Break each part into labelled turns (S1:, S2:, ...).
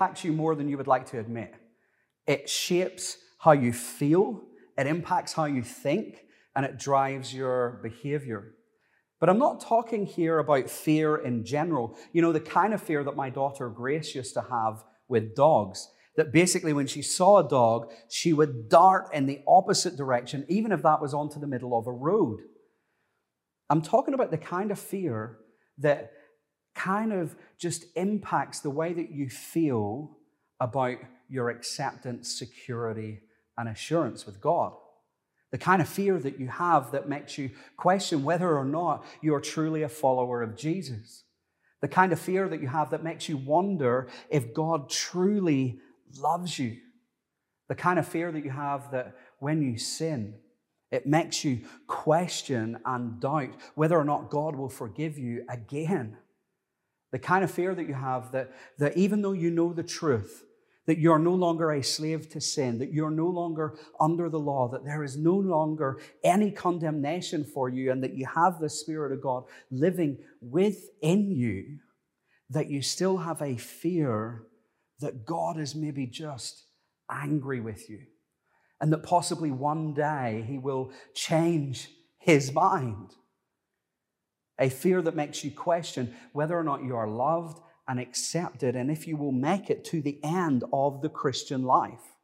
S1: impacts you more than you would like to admit. It shapes how you feel, it impacts how you think, and it drives your behavior. But I'm not talking here about fear in general. You know, the kind of fear that my daughter Grace used to have with dogs. That basically, when she saw a dog, she would dart in the opposite direction, even if that was onto the middle of a road. I'm talking about the kind of fear that kind of just impacts the way that you feel about your acceptance, security, and assurance with God. The kind of fear that you have that makes you question whether or not you are truly a follower of Jesus. The kind of fear that you have that makes you wonder if God truly loves you. The kind of fear that you have that when you sin, it makes you question and doubt whether or not God will forgive you again. The kind of fear that you have that, that even though you know the truth, that you're no longer a slave to sin, that you're no longer under the law, that there is no longer any condemnation for you, and that you have the Spirit of God living within you, that you still have a fear that God is maybe just angry with you, and that possibly one day He will change His mind. A fear that makes you question whether or not you are loved and accepted, and if you will make it to the end of the Christian life.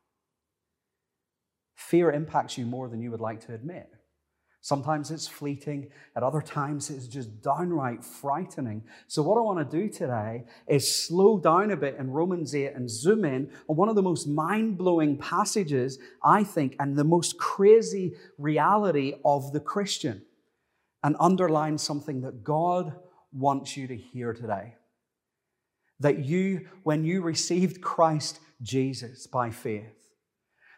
S1: Fear impacts you more than you would like to admit. Sometimes it's fleeting, at other times it's just downright frightening. So, what I want to do today is slow down a bit in Romans 8 and zoom in on one of the most mind blowing passages, I think, and the most crazy reality of the Christian, and underline something that God wants you to hear today that you, when you received Christ Jesus by faith,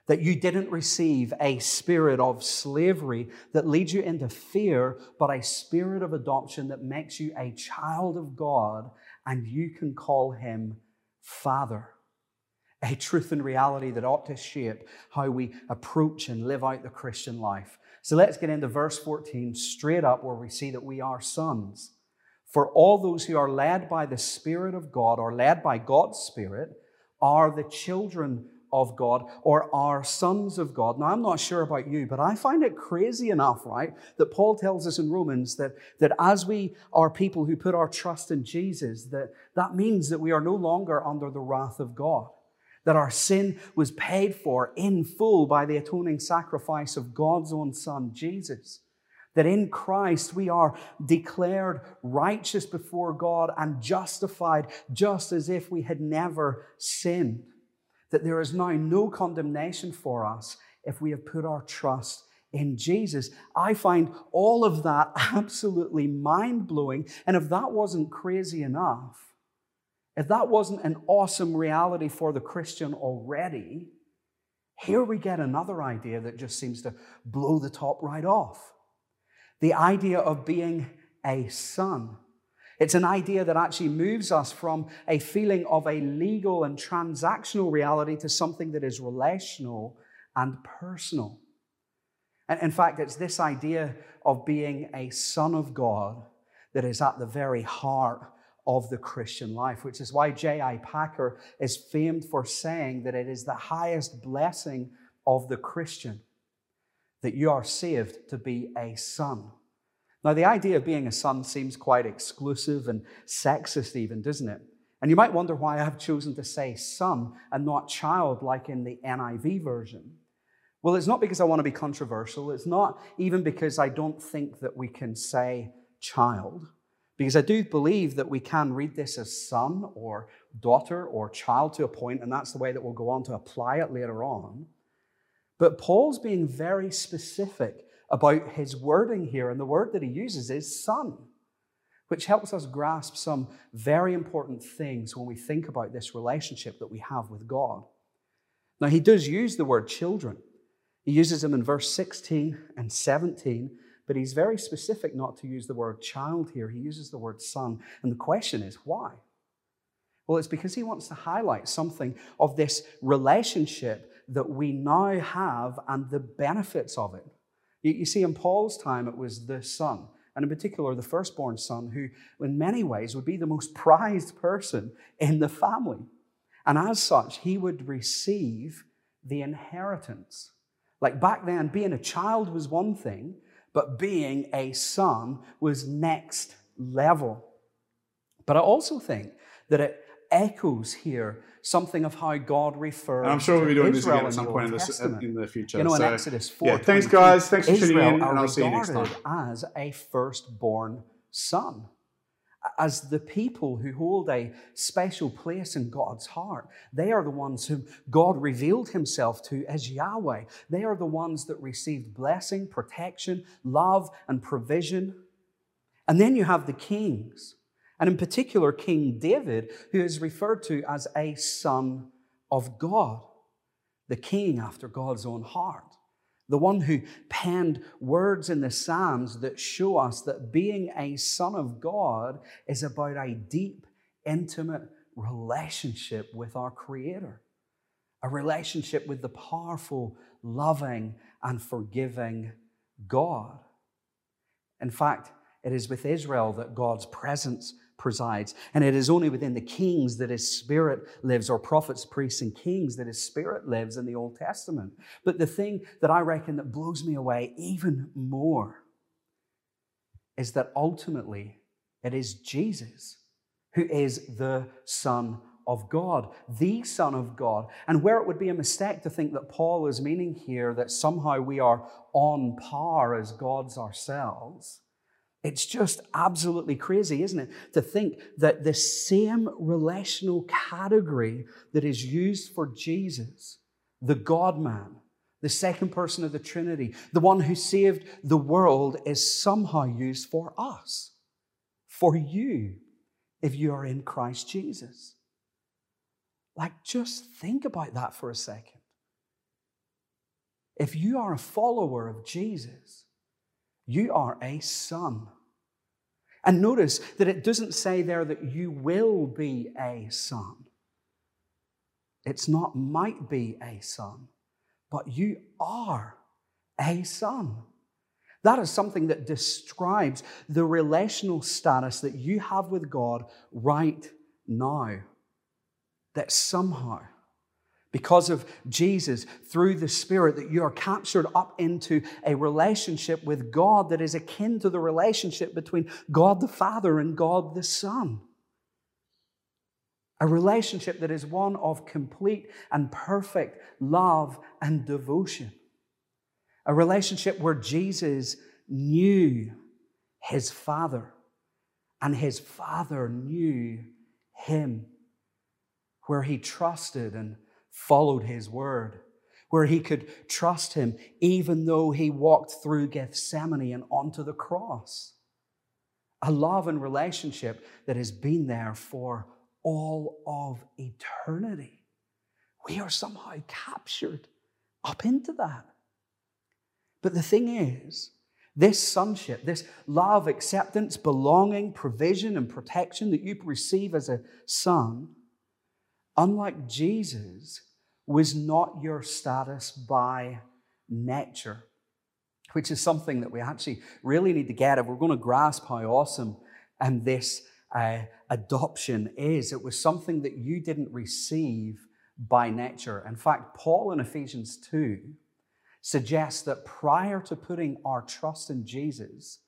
S1: that you didn't receive a spirit of slavery that leads you into fear, but a spirit of adoption that makes you a child of God and you can call him Father. A truth and reality that ought to shape how we approach and live out the Christian life. So let's get into verse 14 straight up, where we see that we are sons. For all those who are led by the Spirit of God or led by God's Spirit are the children of God or are sons of God. Now, I'm not sure about you, but I find it crazy enough, right, that Paul tells us in Romans that, that as we are people who put our trust in Jesus, that that means that we are no longer under the wrath of God. That our sin was paid for in full by the atoning sacrifice of God's own Son, Jesus. That in Christ we are declared righteous before God and justified just as if we had never sinned. That there is now no condemnation for us if we have put our trust in Jesus. I find all of that absolutely mind blowing. And if that wasn't crazy enough, if that wasn't an awesome reality for the Christian already, here we get another idea that just seems to blow the top right off the idea of being a son. It's an idea that actually moves us from a feeling of a legal and transactional reality to something that is relational and personal. And in fact, it's this idea of being a son of God that is at the very heart of the Christian life, which is why J.I. Packer is famed for saying that it is the highest blessing of the Christian that you are saved to be a son. Now, the idea of being a son seems quite exclusive and sexist, even, doesn't it? And you might wonder why I've chosen to say son and not child, like in the NIV version. Well, it's not because I want to be controversial. It's not even because I don't think that we can say child, because I do believe that we can read this as son or daughter or child to a point, and that's the way that we'll go on to apply it later on. But Paul's being very specific about his wording here, and the word that he uses is son, which helps us grasp some very important things when we think about this relationship that we have with God. Now, he does use the word children. He uses them in verse 16 and 17, but he's very specific not to use the word child here. He uses the word son. And the question is, why? Well, it's because he wants to highlight something of this relationship that we now have and the benefits of it. You, you see, in Paul's time, it was the son, and in particular, the firstborn son, who, in many ways, would be the most prized person in the family. And as such, he would receive the inheritance. Like back then, being a child was one thing, but being a son was next level. But I also think that it echoes here something of how God refers.
S2: And I'm sure we'll be doing
S1: Israel
S2: this again at some point in the, in the, future.
S1: You know, in
S2: so,
S1: Exodus 4.
S2: Yeah, thanks, guys. Thanks for
S1: Israel
S2: tuning in, and I'll see you next time.
S1: as a firstborn son as the people who hold a special place in God's heart. They are the ones whom God revealed himself to as Yahweh. They are the ones that received blessing, protection, love, and provision. And then you have the kings, and in particular, King David, who is referred to as a son of God, the king after God's own heart the one who penned words in the Psalms that show us that being a son of God is about a deep, intimate relationship with our Creator, a relationship with the powerful, loving, and forgiving God. In fact, it is with Israel that God's presence presides. And it is only within the kings that his spirit lives, or prophets, priests, and kings that his spirit lives in the Old Testament. But the thing that I reckon that blows me away even more is that ultimately it is Jesus who is the Son of God, the Son of God. And where it would be a mistake to think that Paul is meaning here that somehow we are on par as gods ourselves it's just absolutely crazy, isn't it? To think that the same relational category that is used for Jesus, the God man, the second person of the Trinity, the one who saved the world, is somehow used for us, for you, if you are in Christ Jesus. Like, just think about that for a second. If you are a follower of Jesus, you are a son. And notice that it doesn't say there that you will be a son. It's not might be a son, but you are a son. That is something that describes the relational status that you have with God right now. That somehow because of Jesus, through the Spirit, that you are captured up into a relationship with God that is akin to the relationship between God the Father and God the Son. A relationship that is one of complete and perfect love and devotion. A relationship where Jesus knew his Father and his Father knew him, where he trusted and followed his word, where he could trust him even though he walked through Gethsemane and onto the cross. A love and relationship that has been there for all of eternity. We are somehow captured up into that. But the thing is, this sonship, this love, acceptance, belonging, provision, and protection that you receive as a son, unlike Jesus, was not your status by nature, which is something that we actually really need to get if we're going to grasp how awesome and this uh, adoption is. It was something that you didn't receive by nature. In fact, Paul in Ephesians 2 suggests that prior to putting our trust in Jesus,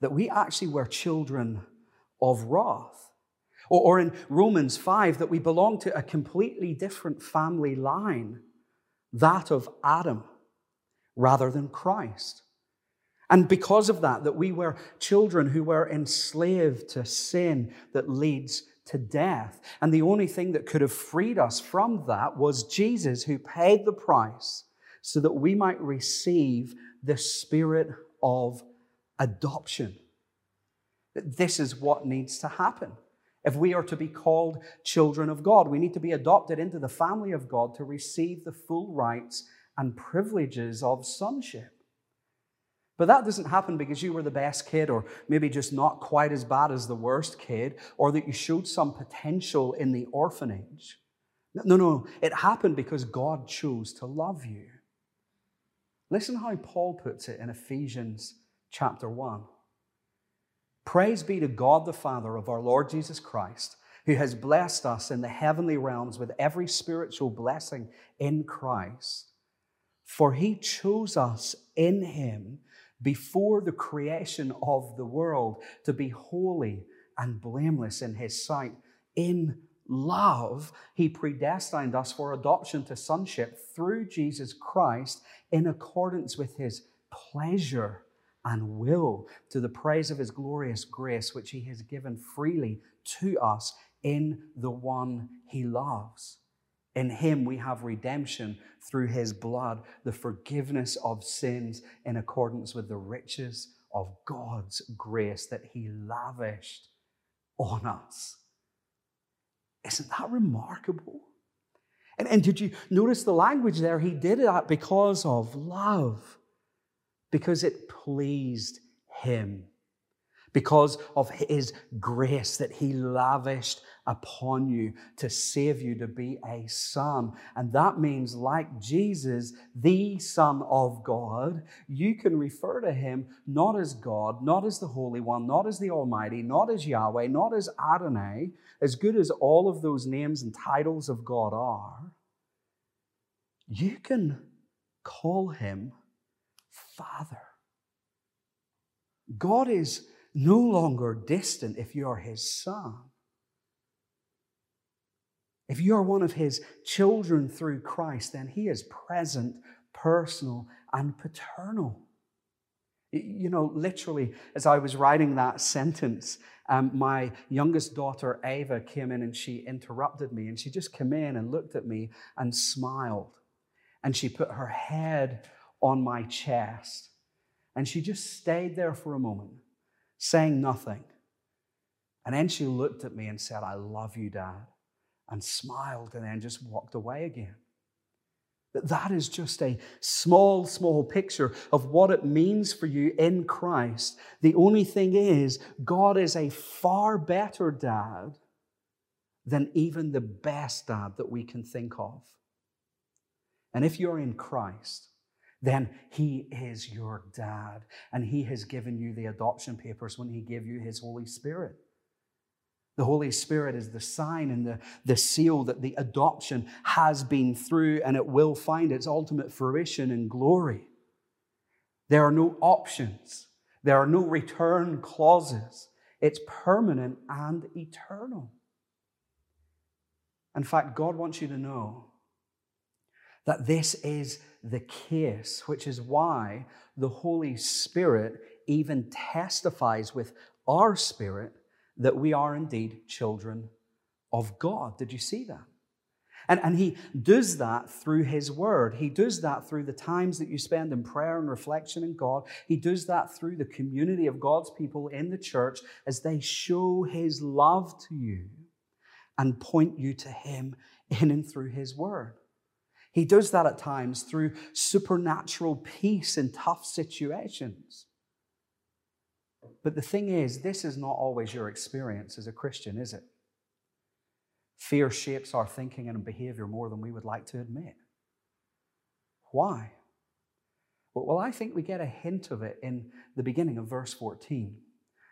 S1: that we actually were children of wrath. Or, or in Romans 5, that we belong to a completely different family line, that of Adam, rather than Christ. And because of that, that we were children who were enslaved to sin that leads to death. And the only thing that could have freed us from that was Jesus, who paid the price so that we might receive the spirit of adoption. That this is what needs to happen. If we are to be called children of God, we need to be adopted into the family of God to receive the full rights and privileges of sonship. But that doesn't happen because you were the best kid, or maybe just not quite as bad as the worst kid, or that you showed some potential in the orphanage. No, no, it happened because God chose to love you. Listen how Paul puts it in Ephesians chapter 1. Praise be to God the Father of our Lord Jesus Christ, who has blessed us in the heavenly realms with every spiritual blessing in Christ. For he chose us in him before the creation of the world to be holy and blameless in his sight. In love, he predestined us for adoption to sonship through Jesus Christ in accordance with his pleasure and will to the praise of his glorious grace, which he has given freely to us in the one he loves. In him we have redemption through his blood, the forgiveness of sins in accordance with the riches of God's grace that he lavished on us. Isn't that remarkable? And, and did you notice the language there? He did that because of love, because it pleased him because of his grace that he lavished upon you to save you to be a son. And that means, like Jesus, the Son of God, you can refer to him not as God, not as the Holy One, not as the Almighty, not as Yahweh, not as Adonai, as good as all of those names and titles of God are. You can call him Father. God is no longer distant if you are his son. If you are one of his children through Christ, then he is present, personal, and paternal. You know, literally, as I was writing that sentence, um, my youngest daughter, Ava, came in and she interrupted me. And she just came in and looked at me and smiled. And she put her head on my chest. And she just stayed there for a moment saying nothing. And then she looked at me and said, I love you, Dad, and smiled and then just walked away again. That is just a small, small picture of what it means for you in Christ. The only thing is, God is a far better dad than even the best dad that we can think of. And if you're in Christ, then He is your dad. And He has given you the adoption papers when He gave you His Holy Spirit. The Holy Spirit is the sign and the, the seal that the adoption has been through and it will find its ultimate fruition and glory. There are no options, there are no return clauses. It's permanent and eternal. In fact, God wants you to know that this is the case, which is why the Holy Spirit even testifies with our spirit that we are indeed children of God. Did you see that? And, and he does that through his word. He does that through the times that you spend in prayer and reflection in God. He does that through the community of God's people in the church as they show his love to you and point you to him in and through his word. He does that at times through supernatural peace in tough situations. But the thing is, this is not always your experience as a Christian, is it? Fear shapes our thinking and behavior more than we would like to admit. Why? Well, I think we get a hint of it in the beginning of verse 14.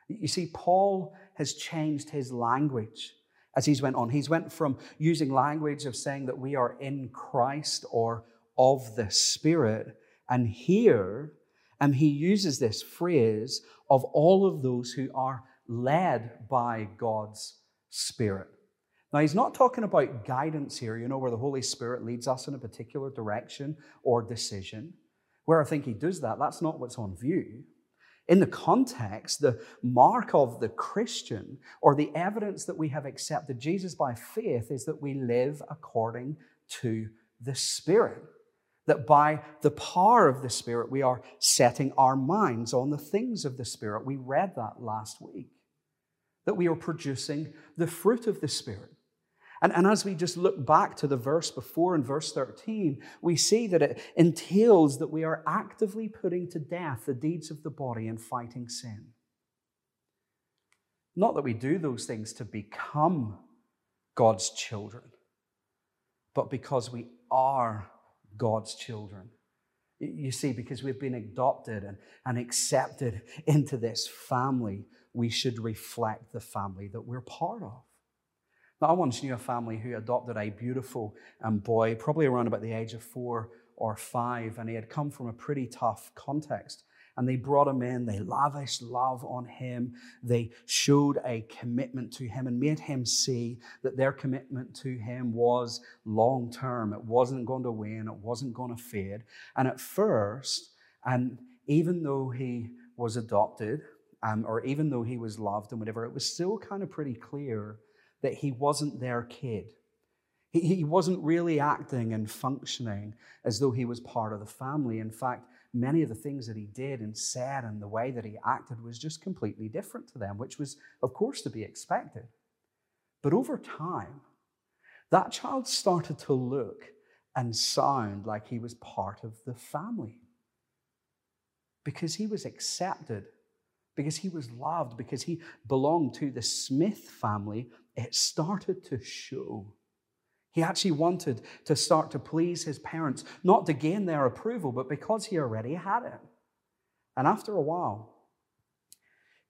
S1: You see, Paul has changed his language as he's went on. He's went from using language of saying that we are in Christ or of the Spirit, and here, and he uses this phrase of all of those who are led by God's Spirit. Now, he's not talking about guidance here, you know, where the Holy Spirit leads us in a particular direction or decision. Where I think he does that, that's not what's on view. In the context, the mark of the Christian or the evidence that we have accepted Jesus by faith is that we live according to the Spirit. That by the power of the Spirit, we are setting our minds on the things of the Spirit. We read that last week. That we are producing the fruit of the Spirit. And, and as we just look back to the verse before in verse 13, we see that it entails that we are actively putting to death the deeds of the body and fighting sin. Not that we do those things to become God's children, but because we are God's children. You see, because we've been adopted and, and accepted into this family, we should reflect the family that we're part of. Now, I once knew a family who adopted a beautiful um, boy, probably around about the age of four or five, and he had come from a pretty tough context. And they brought him in, they lavished love on him, they showed a commitment to him and made him see that their commitment to him was long term. It wasn't going to wane, it wasn't going to fade. And at first, and even though he was adopted, um, or even though he was loved and whatever, it was still kind of pretty clear that he wasn't their kid. He, he wasn't really acting and functioning as though he was part of the family. In fact, many of the things that he did and said and the way that he acted was just completely different to them, which was, of course, to be expected. But over time, that child started to look and sound like he was part of the family because he was accepted, because he was loved, because he belonged to the Smith family. It started to show. He actually wanted to start to please his parents, not to gain their approval, but because he already had it. And after a while,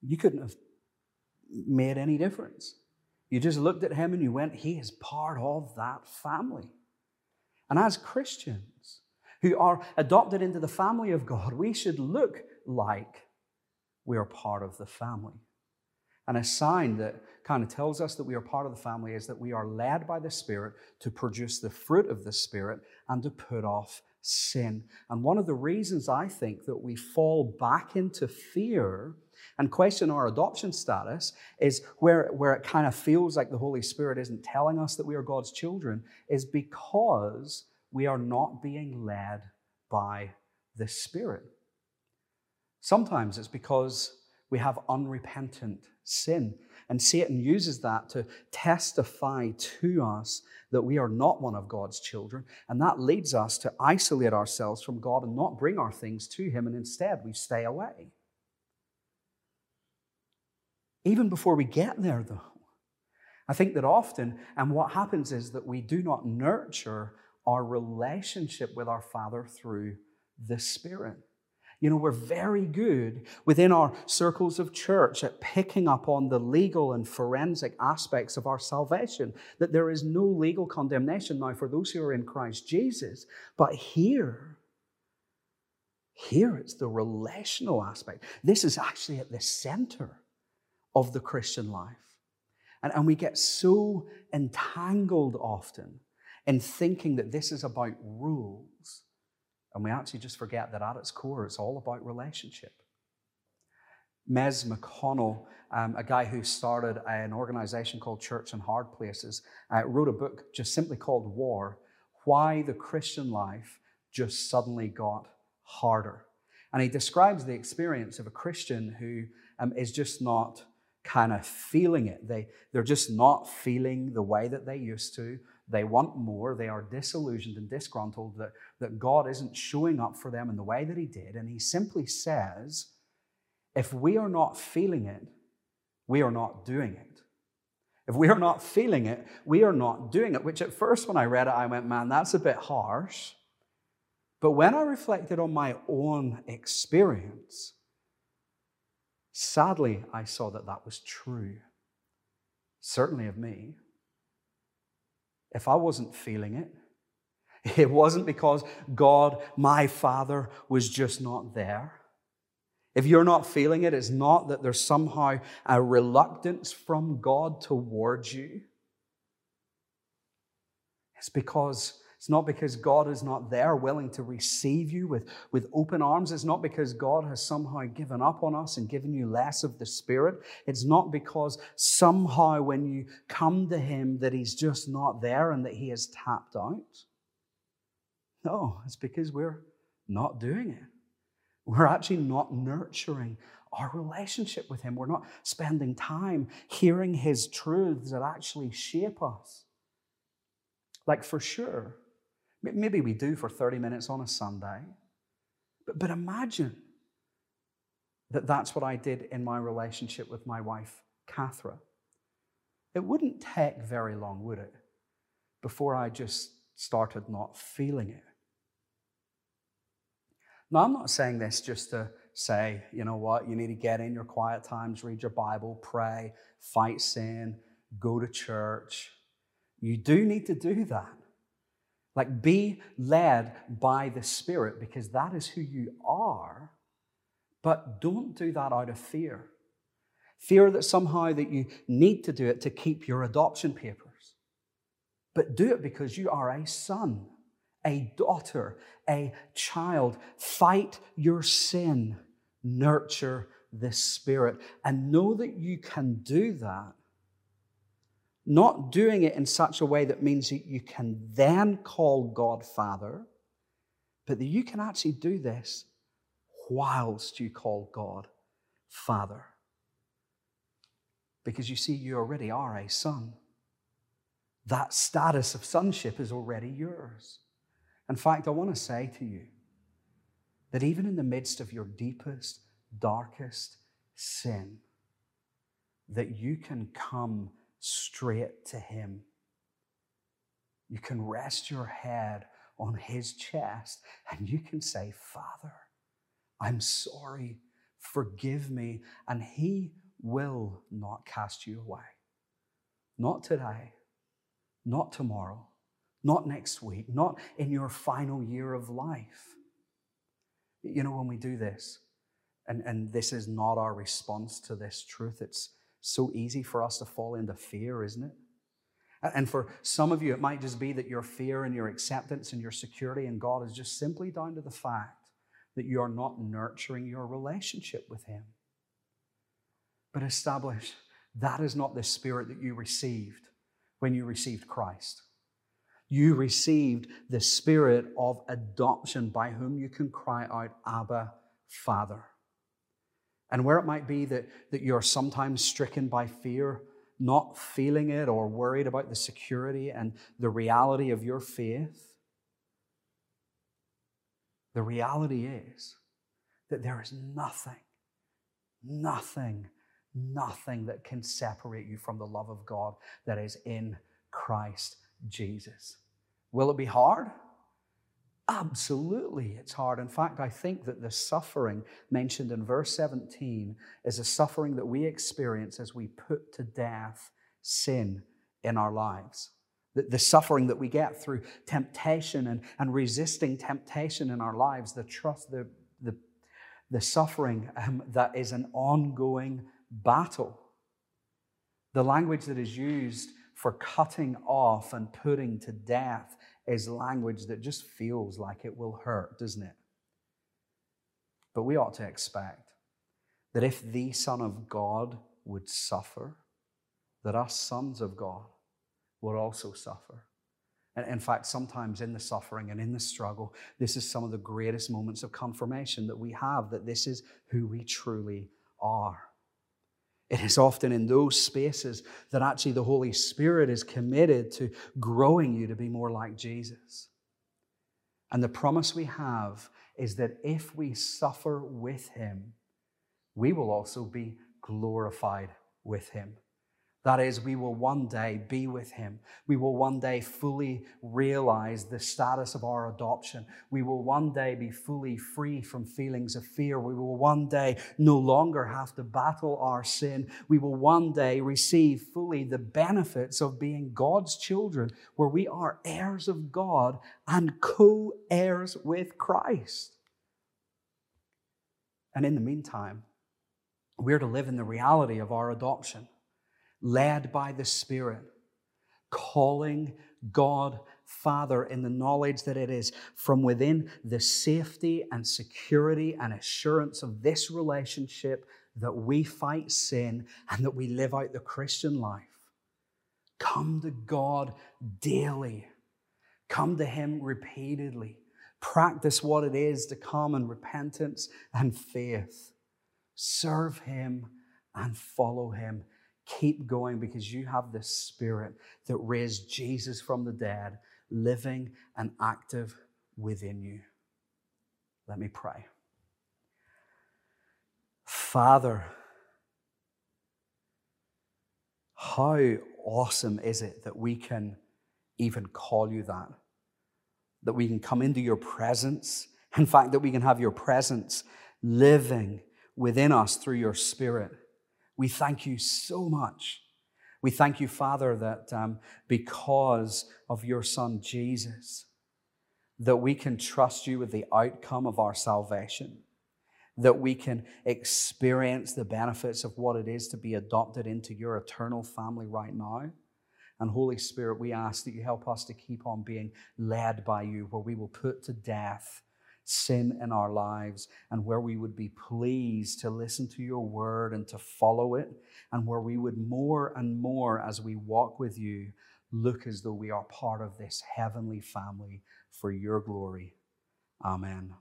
S1: you couldn't have made any difference. You just looked at him and you went, He is part of that family. And as Christians who are adopted into the family of God, we should look like we are part of the family. And a sign that kind of tells us that we are part of the family is that we are led by the Spirit to produce the fruit of the Spirit and to put off sin. And one of the reasons I think that we fall back into fear and question our adoption status is where, where it kind of feels like the Holy Spirit isn't telling us that we are God's children, is because we are not being led by the Spirit. Sometimes it's because we have unrepentant sin. And Satan uses that to testify to us that we are not one of God's children. And that leads us to isolate ourselves from God and not bring our things to Him. And instead, we stay away. Even before we get there, though, I think that often, and what happens is that we do not nurture our relationship with our Father through the Spirit. You know, we're very good within our circles of church at picking up on the legal and forensic aspects of our salvation, that there is no legal condemnation now for those who are in Christ Jesus. But here, here it's the relational aspect. This is actually at the center of the Christian life. And, and we get so entangled often in thinking that this is about rules and we actually just forget that at its core, it's all about relationship. Mez McConnell, um, a guy who started an organization called Church in Hard Places, uh, wrote a book just simply called War Why the Christian Life Just Suddenly Got Harder. And he describes the experience of a Christian who um, is just not kind of feeling it. They, they're just not feeling the way that they used to. They want more. They are disillusioned and disgruntled that, that God isn't showing up for them in the way that He did. And He simply says, if we are not feeling it, we are not doing it. If we are not feeling it, we are not doing it. Which at first, when I read it, I went, man, that's a bit harsh. But when I reflected on my own experience, sadly, I saw that that was true. Certainly of me if I wasn't feeling it, it wasn't because God, my Father, was just not there. If you're not feeling it, it's not that there's somehow a reluctance from God towards you. It's because it's not because God is not there willing to receive you with, with open arms. It's not because God has somehow given up on us and given you less of the Spirit. It's not because somehow when you come to Him that He's just not there and that He has tapped out. No, it's because we're not doing it. We're actually not nurturing our relationship with Him. We're not spending time hearing His truths that actually shape us. Like, for sure, Maybe we do for 30 minutes on a Sunday. But, but imagine that that's what I did in my relationship with my wife, Catherine. It wouldn't take very long, would it, before I just started not feeling it. Now, I'm not saying this just to say, you know what, you need to get in your quiet times, read your Bible, pray, fight sin, go to church, You do need to do that. Like, be led by the Spirit because that is who you are. But don't do that out of fear. Fear that somehow that you need to do it to keep your adoption papers. But do it because you are a son, a daughter, a child. Fight your sin. Nurture the Spirit. And know that you can do that not doing it in such a way that means that you can then call God Father, but that you can actually do this whilst you call God Father. Because you see, you already are a son. That status of sonship is already yours. In fact, I want to say to you that even in the midst of your deepest, darkest sin, that you can come straight to Him. You can rest your head on His chest and you can say, Father, I'm sorry, forgive me, and He will not cast you away. Not today, not tomorrow, not next week, not in your final year of life. You know, when we do this, and, and this is not our response to this truth, it's so easy for us to fall into fear, isn't it? And for some of you, it might just be that your fear and your acceptance and your security in God is just simply down to the fact that you are not nurturing your relationship with Him. But establish that is not the spirit that you received when you received Christ. You received the spirit of adoption by whom you can cry out, Abba, Father. And where it might be that, that you're sometimes stricken by fear, not feeling it or worried about the security and the reality of your faith, the reality is that there is nothing, nothing, nothing that can separate you from the love of God that is in Christ Jesus. Will it be hard? Absolutely, it's hard. In fact, I think that the suffering mentioned in verse 17 is a suffering that we experience as we put to death sin in our lives. The, the suffering that we get through temptation and, and resisting temptation in our lives, the trust, the, the, the suffering um, that is an ongoing battle. The language that is used for cutting off and putting to death is language that just feels like it will hurt, doesn't it? But we ought to expect that if the Son of God would suffer, that us sons of God would also suffer. And in fact, sometimes in the suffering and in the struggle, this is some of the greatest moments of confirmation that we have that this is who we truly are. It is often in those spaces that actually the Holy Spirit is committed to growing you to be more like Jesus. And the promise we have is that if we suffer with Him, we will also be glorified with Him. That is, we will one day be with Him. We will one day fully realize the status of our adoption. We will one day be fully free from feelings of fear. We will one day no longer have to battle our sin. We will one day receive fully the benefits of being God's children, where we are heirs of God and co heirs with Christ. And in the meantime, we're to live in the reality of our adoption led by the Spirit, calling God Father in the knowledge that it is from within the safety and security and assurance of this relationship that we fight sin and that we live out the Christian life. Come to God daily. Come to Him repeatedly. Practice what it is to come in repentance and faith. Serve Him and follow Him Keep going because you have the Spirit that raised Jesus from the dead, living and active within you. Let me pray. Father, how awesome is it that we can even call you that? That we can come into your presence. In fact, that we can have your presence living within us through your Spirit. We thank you so much. We thank you, Father, that um, because of your Son Jesus, that we can trust you with the outcome of our salvation, that we can experience the benefits of what it is to be adopted into your eternal family right now. And Holy Spirit, we ask that you help us to keep on being led by you, where we will put to death sin in our lives and where we would be pleased to listen to your word and to follow it, and where we would more and more, as we walk with you, look as though we are part of this heavenly family for your glory. Amen.